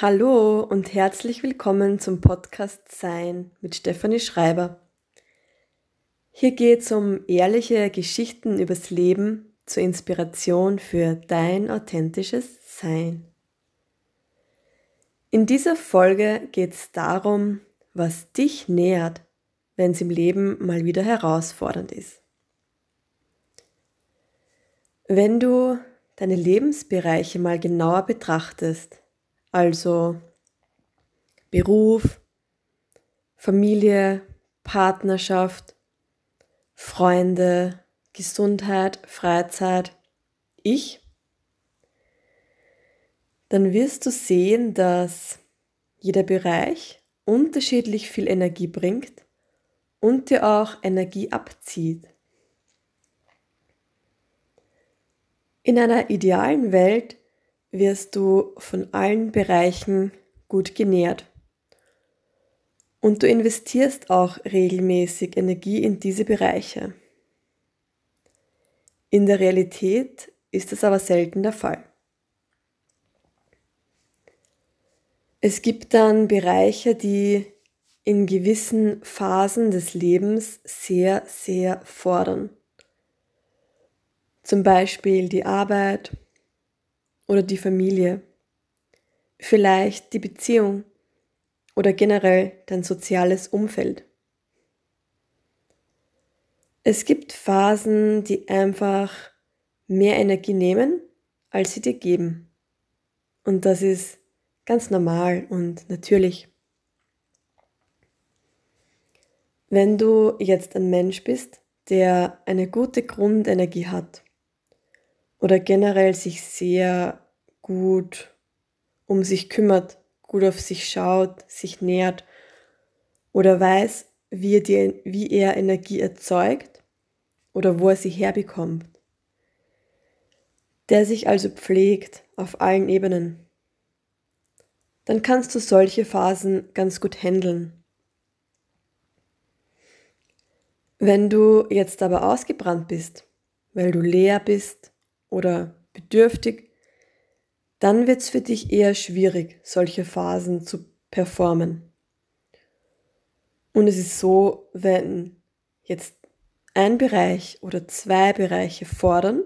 Hallo und herzlich willkommen zum Podcast Sein mit Stefanie Schreiber. Hier geht es um ehrliche Geschichten übers Leben zur Inspiration für dein authentisches Sein. In dieser Folge geht es darum, was dich nährt, wenn es im Leben mal wieder herausfordernd ist. Wenn du deine Lebensbereiche mal genauer betrachtest, also Beruf, Familie, Partnerschaft, Freunde, Gesundheit, Freizeit, ich, dann wirst du sehen, dass jeder Bereich unterschiedlich viel Energie bringt und dir auch Energie abzieht. In einer idealen Welt wirst du von allen Bereichen gut genährt. Und du investierst auch regelmäßig Energie in diese Bereiche. In der Realität ist das aber selten der Fall. Es gibt dann Bereiche, die in gewissen Phasen des Lebens sehr, sehr fordern. Zum Beispiel die Arbeit, oder die Familie, vielleicht die Beziehung oder generell dein soziales Umfeld. Es gibt Phasen, die einfach mehr Energie nehmen, als sie dir geben. Und das ist ganz normal und natürlich. Wenn du jetzt ein Mensch bist, der eine gute Grundenergie hat, oder generell sich sehr gut um sich kümmert, gut auf sich schaut, sich nährt oder weiß, wie er, die, wie er Energie erzeugt oder wo er sie herbekommt. Der sich also pflegt auf allen Ebenen. Dann kannst du solche Phasen ganz gut handeln. Wenn du jetzt aber ausgebrannt bist, weil du leer bist, oder bedürftig, dann wird es für dich eher schwierig, solche Phasen zu performen. Und es ist so, wenn jetzt ein Bereich oder zwei Bereiche fordern,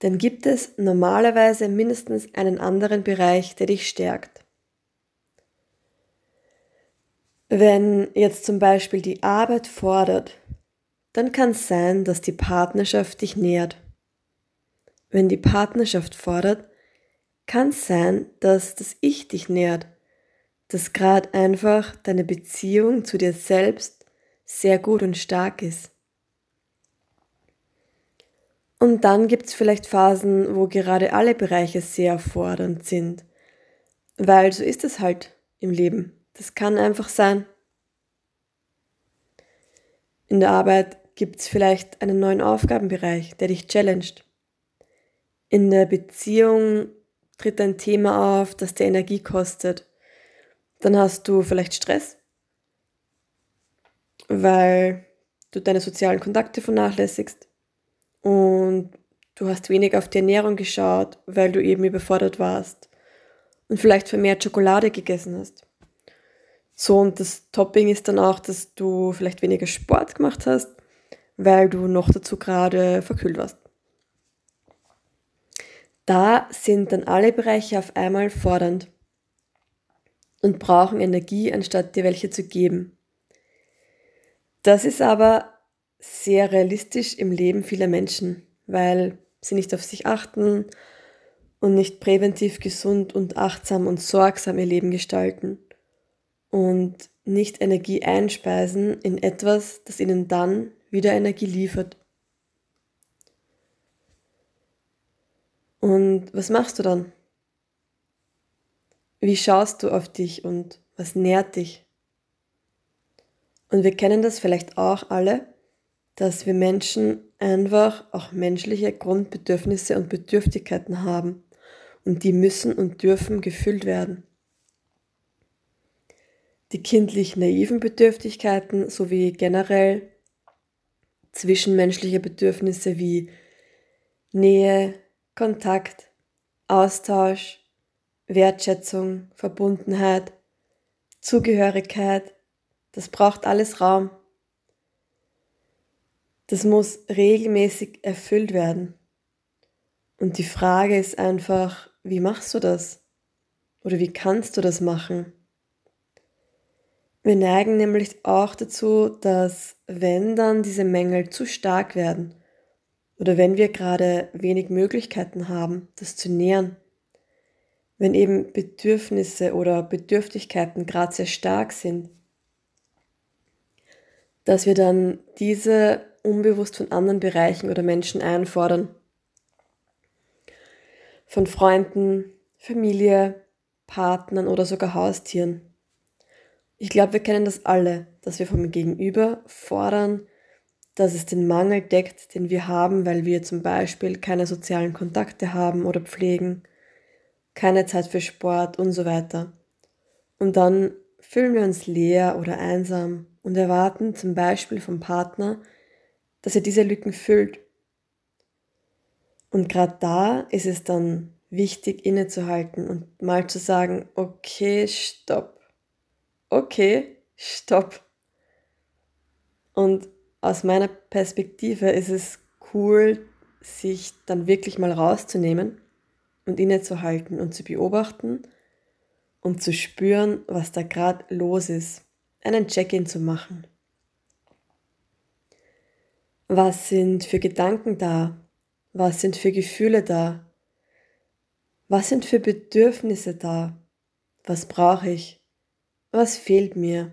dann gibt es normalerweise mindestens einen anderen Bereich, der dich stärkt. Wenn jetzt zum Beispiel die Arbeit fordert, dann kann es sein, dass die Partnerschaft dich nährt. Wenn die Partnerschaft fordert, kann es sein, dass das Ich dich nährt, dass gerade einfach deine Beziehung zu dir selbst sehr gut und stark ist. Und dann gibt es vielleicht Phasen, wo gerade alle Bereiche sehr fordernd sind, weil so ist es halt im Leben. Das kann einfach sein. In der Arbeit gibt es vielleicht einen neuen Aufgabenbereich, der dich challenged. In der Beziehung tritt ein Thema auf, das dir Energie kostet. Dann hast du vielleicht Stress, weil du deine sozialen Kontakte vernachlässigst und du hast wenig auf die Ernährung geschaut, weil du eben überfordert warst und vielleicht vermehrt Schokolade gegessen hast. So, und das Topping ist dann auch, dass du vielleicht weniger Sport gemacht hast, weil du noch dazu gerade verkühlt warst. Da sind dann alle Bereiche auf einmal fordernd und brauchen Energie, anstatt dir welche zu geben. Das ist aber sehr realistisch im Leben vieler Menschen, weil sie nicht auf sich achten und nicht präventiv gesund und achtsam und sorgsam ihr Leben gestalten und nicht Energie einspeisen in etwas, das ihnen dann wieder Energie liefert. Und was machst du dann? Wie schaust du auf dich und was nährt dich? Und wir kennen das vielleicht auch alle, dass wir Menschen einfach auch menschliche Grundbedürfnisse und Bedürftigkeiten haben und die müssen und dürfen gefüllt werden. Die kindlich naiven Bedürftigkeiten sowie generell zwischenmenschliche Bedürfnisse wie Nähe, Kontakt, Austausch, Wertschätzung, Verbundenheit, Zugehörigkeit, das braucht alles Raum. Das muss regelmäßig erfüllt werden. Und die Frage ist einfach, wie machst du das? Oder wie kannst du das machen? Wir neigen nämlich auch dazu, dass wenn dann diese Mängel zu stark werden oder wenn wir gerade wenig Möglichkeiten haben, das zu nähern, wenn eben Bedürfnisse oder Bedürftigkeiten gerade sehr stark sind, dass wir dann diese unbewusst von anderen Bereichen oder Menschen einfordern. Von Freunden, Familie, Partnern oder sogar Haustieren. Ich glaube, wir kennen das alle, dass wir vom Gegenüber fordern, dass es den Mangel deckt, den wir haben, weil wir zum Beispiel keine sozialen Kontakte haben oder pflegen, keine Zeit für Sport und so weiter. Und dann fühlen wir uns leer oder einsam und erwarten zum Beispiel vom Partner, dass er diese Lücken füllt. Und gerade da ist es dann wichtig innezuhalten und mal zu sagen, okay, stopp. Okay, stopp. Und aus meiner Perspektive ist es cool, sich dann wirklich mal rauszunehmen und innezuhalten und zu beobachten und zu spüren, was da gerade los ist. Einen Check-in zu machen. Was sind für Gedanken da? Was sind für Gefühle da? Was sind für Bedürfnisse da? Was brauche ich? Was fehlt mir?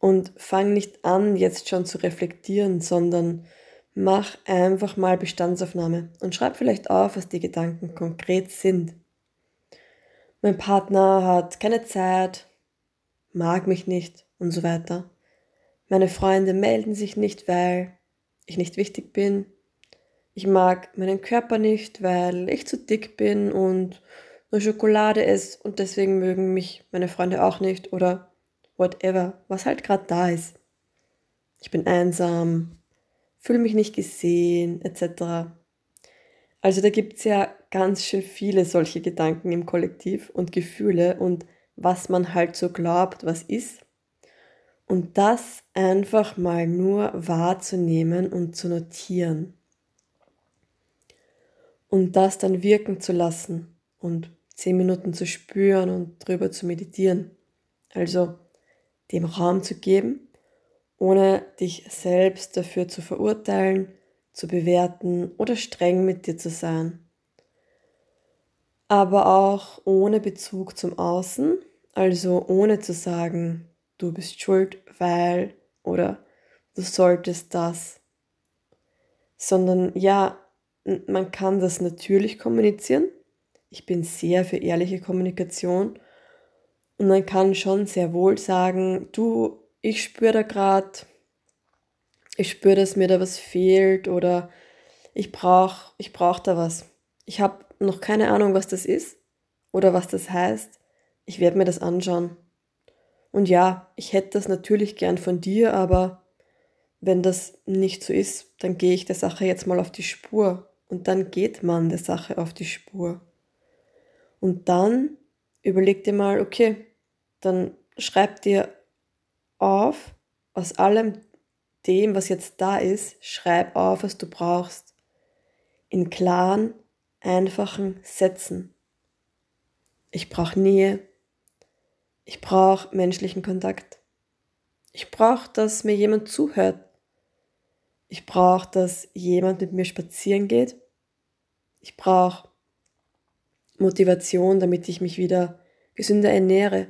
Und fang nicht an, jetzt schon zu reflektieren, sondern mach einfach mal Bestandsaufnahme und schreib vielleicht auf, was die Gedanken konkret sind. Mein Partner hat keine Zeit, mag mich nicht und so weiter. Meine Freunde melden sich nicht, weil ich nicht wichtig bin ich mag meinen Körper nicht, weil ich zu dick bin und nur Schokolade esse und deswegen mögen mich meine Freunde auch nicht oder whatever, was halt gerade da ist. Ich bin einsam, fühle mich nicht gesehen, etc. Also da gibt es ja ganz schön viele solche Gedanken im Kollektiv und Gefühle und was man halt so glaubt, was ist. Und das einfach mal nur wahrzunehmen und zu notieren und das dann wirken zu lassen und zehn Minuten zu spüren und drüber zu meditieren. Also dem Raum zu geben, ohne dich selbst dafür zu verurteilen, zu bewerten oder streng mit dir zu sein. Aber auch ohne Bezug zum Außen, also ohne zu sagen, du bist schuld, weil oder du solltest das, sondern ja, man kann das natürlich kommunizieren. Ich bin sehr für ehrliche Kommunikation. Und man kann schon sehr wohl sagen, du, ich spüre da gerade, ich spüre, dass mir da was fehlt oder ich brauche ich brauch da was. Ich habe noch keine Ahnung, was das ist oder was das heißt. Ich werde mir das anschauen. Und ja, ich hätte das natürlich gern von dir, aber wenn das nicht so ist, dann gehe ich der Sache jetzt mal auf die Spur und dann geht man der Sache auf die Spur. Und dann überleg dir mal, okay, dann schreib dir auf, aus allem dem, was jetzt da ist, schreib auf, was du brauchst. In klaren, einfachen Sätzen. Ich brauche Nähe. Ich brauche menschlichen Kontakt. Ich brauche, dass mir jemand zuhört. Ich brauche, dass jemand mit mir spazieren geht. Ich brauche Motivation, damit ich mich wieder gesünder ernähre.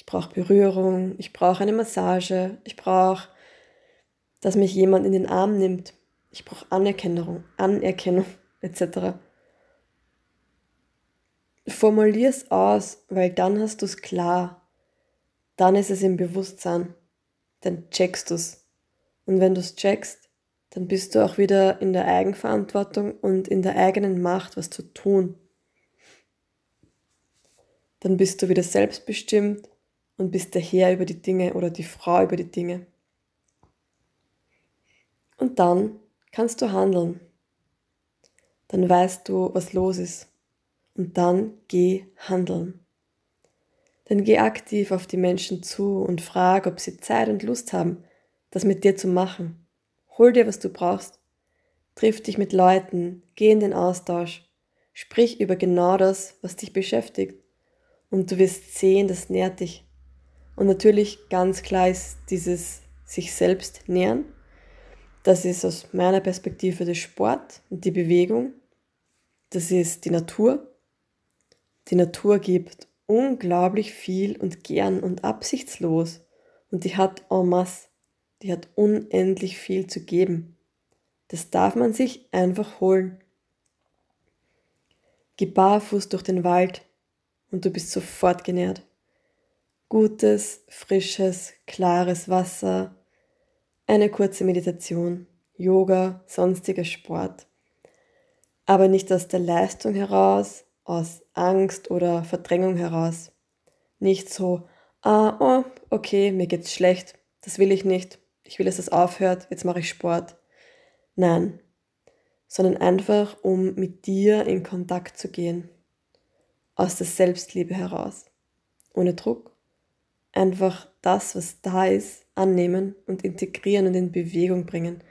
Ich brauche Berührung, ich brauche eine Massage, ich brauche, dass mich jemand in den Arm nimmt. Ich brauche Anerkennung, Anerkennung etc. Formulier es aus, weil dann hast du es klar. Dann ist es im Bewusstsein. Dann checkst du es. Und wenn du es checkst, dann bist du auch wieder in der Eigenverantwortung und in der eigenen Macht, was zu tun. Dann bist du wieder selbstbestimmt und bist der Herr über die Dinge oder die Frau über die Dinge. Und dann kannst du handeln. Dann weißt du, was los ist. und dann geh handeln. Dann geh aktiv auf die Menschen zu und frag, ob sie Zeit und Lust haben, das mit dir zu machen. Hol dir, was du brauchst. Triff dich mit Leuten, geh in den Austausch, sprich über genau das, was dich beschäftigt. Und du wirst sehen, das nährt dich. Und natürlich ganz klar ist dieses sich selbst nähern. Das ist aus meiner Perspektive der Sport und die Bewegung. Das ist die Natur. Die Natur gibt unglaublich viel und gern und absichtslos. Und die hat en masse, die hat unendlich viel zu geben. Das darf man sich einfach holen. Geh barfuß durch den Wald und du bist sofort genährt. Gutes, frisches, klares Wasser, eine kurze Meditation, Yoga, sonstiger Sport. Aber nicht aus der Leistung heraus, aus Angst oder Verdrängung heraus. Nicht so, ah, oh, okay, mir geht's schlecht, das will ich nicht, ich will, dass das aufhört, jetzt mache ich Sport. Nein, sondern einfach, um mit dir in Kontakt zu gehen. Aus der Selbstliebe heraus. Ohne Druck. Einfach das, was da ist, annehmen und integrieren und in Bewegung bringen.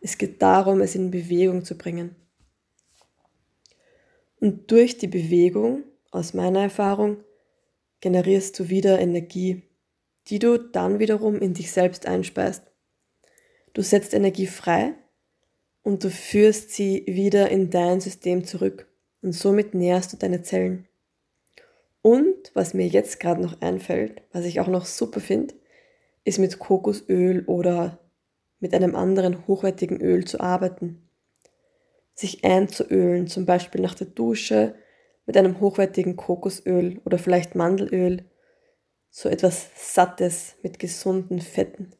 Es geht darum, es in Bewegung zu bringen. Und durch die Bewegung, aus meiner Erfahrung, generierst du wieder Energie, die du dann wiederum in dich selbst einspeist. Du setzt Energie frei und du führst sie wieder in dein System zurück und somit nährst du deine Zellen. Und was mir jetzt gerade noch einfällt, was ich auch noch super finde, ist mit Kokosöl oder mit einem anderen hochwertigen Öl zu arbeiten sich einzuölen, zum Beispiel nach der Dusche mit einem hochwertigen Kokosöl oder vielleicht Mandelöl, so etwas Sattes mit gesunden Fetten.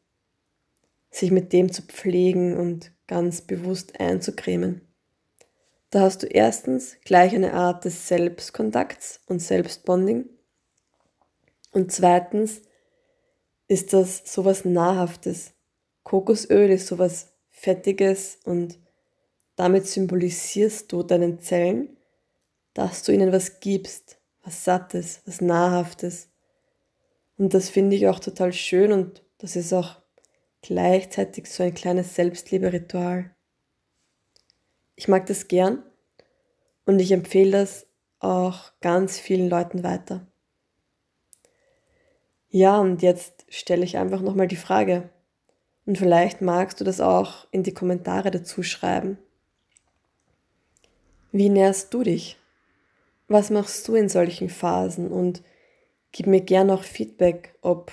Sich mit dem zu pflegen und ganz bewusst einzucremen. Da hast du erstens gleich eine Art des Selbstkontakts und Selbstbonding. Und zweitens ist das sowas Nahrhaftes. Kokosöl ist sowas Fettiges und damit symbolisierst du deinen Zellen, dass du ihnen was gibst, was Sattes, was Nahrhaftes. Und das finde ich auch total schön und das ist auch gleichzeitig so ein kleines Selbstliebe-Ritual. Ich mag das gern und ich empfehle das auch ganz vielen Leuten weiter. Ja, und jetzt stelle ich einfach nochmal die Frage. Und vielleicht magst du das auch in die Kommentare dazu schreiben. Wie nährst du dich? Was machst du in solchen Phasen? Und gib mir gern auch Feedback, ob,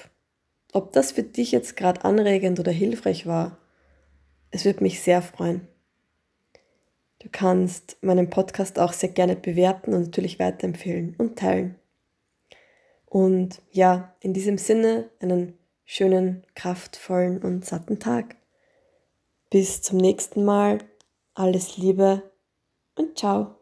ob das für dich jetzt gerade anregend oder hilfreich war. Es würde mich sehr freuen. Du kannst meinen Podcast auch sehr gerne bewerten und natürlich weiterempfehlen und teilen. Und ja, in diesem Sinne einen schönen, kraftvollen und satten Tag. Bis zum nächsten Mal. Alles Liebe und ciao.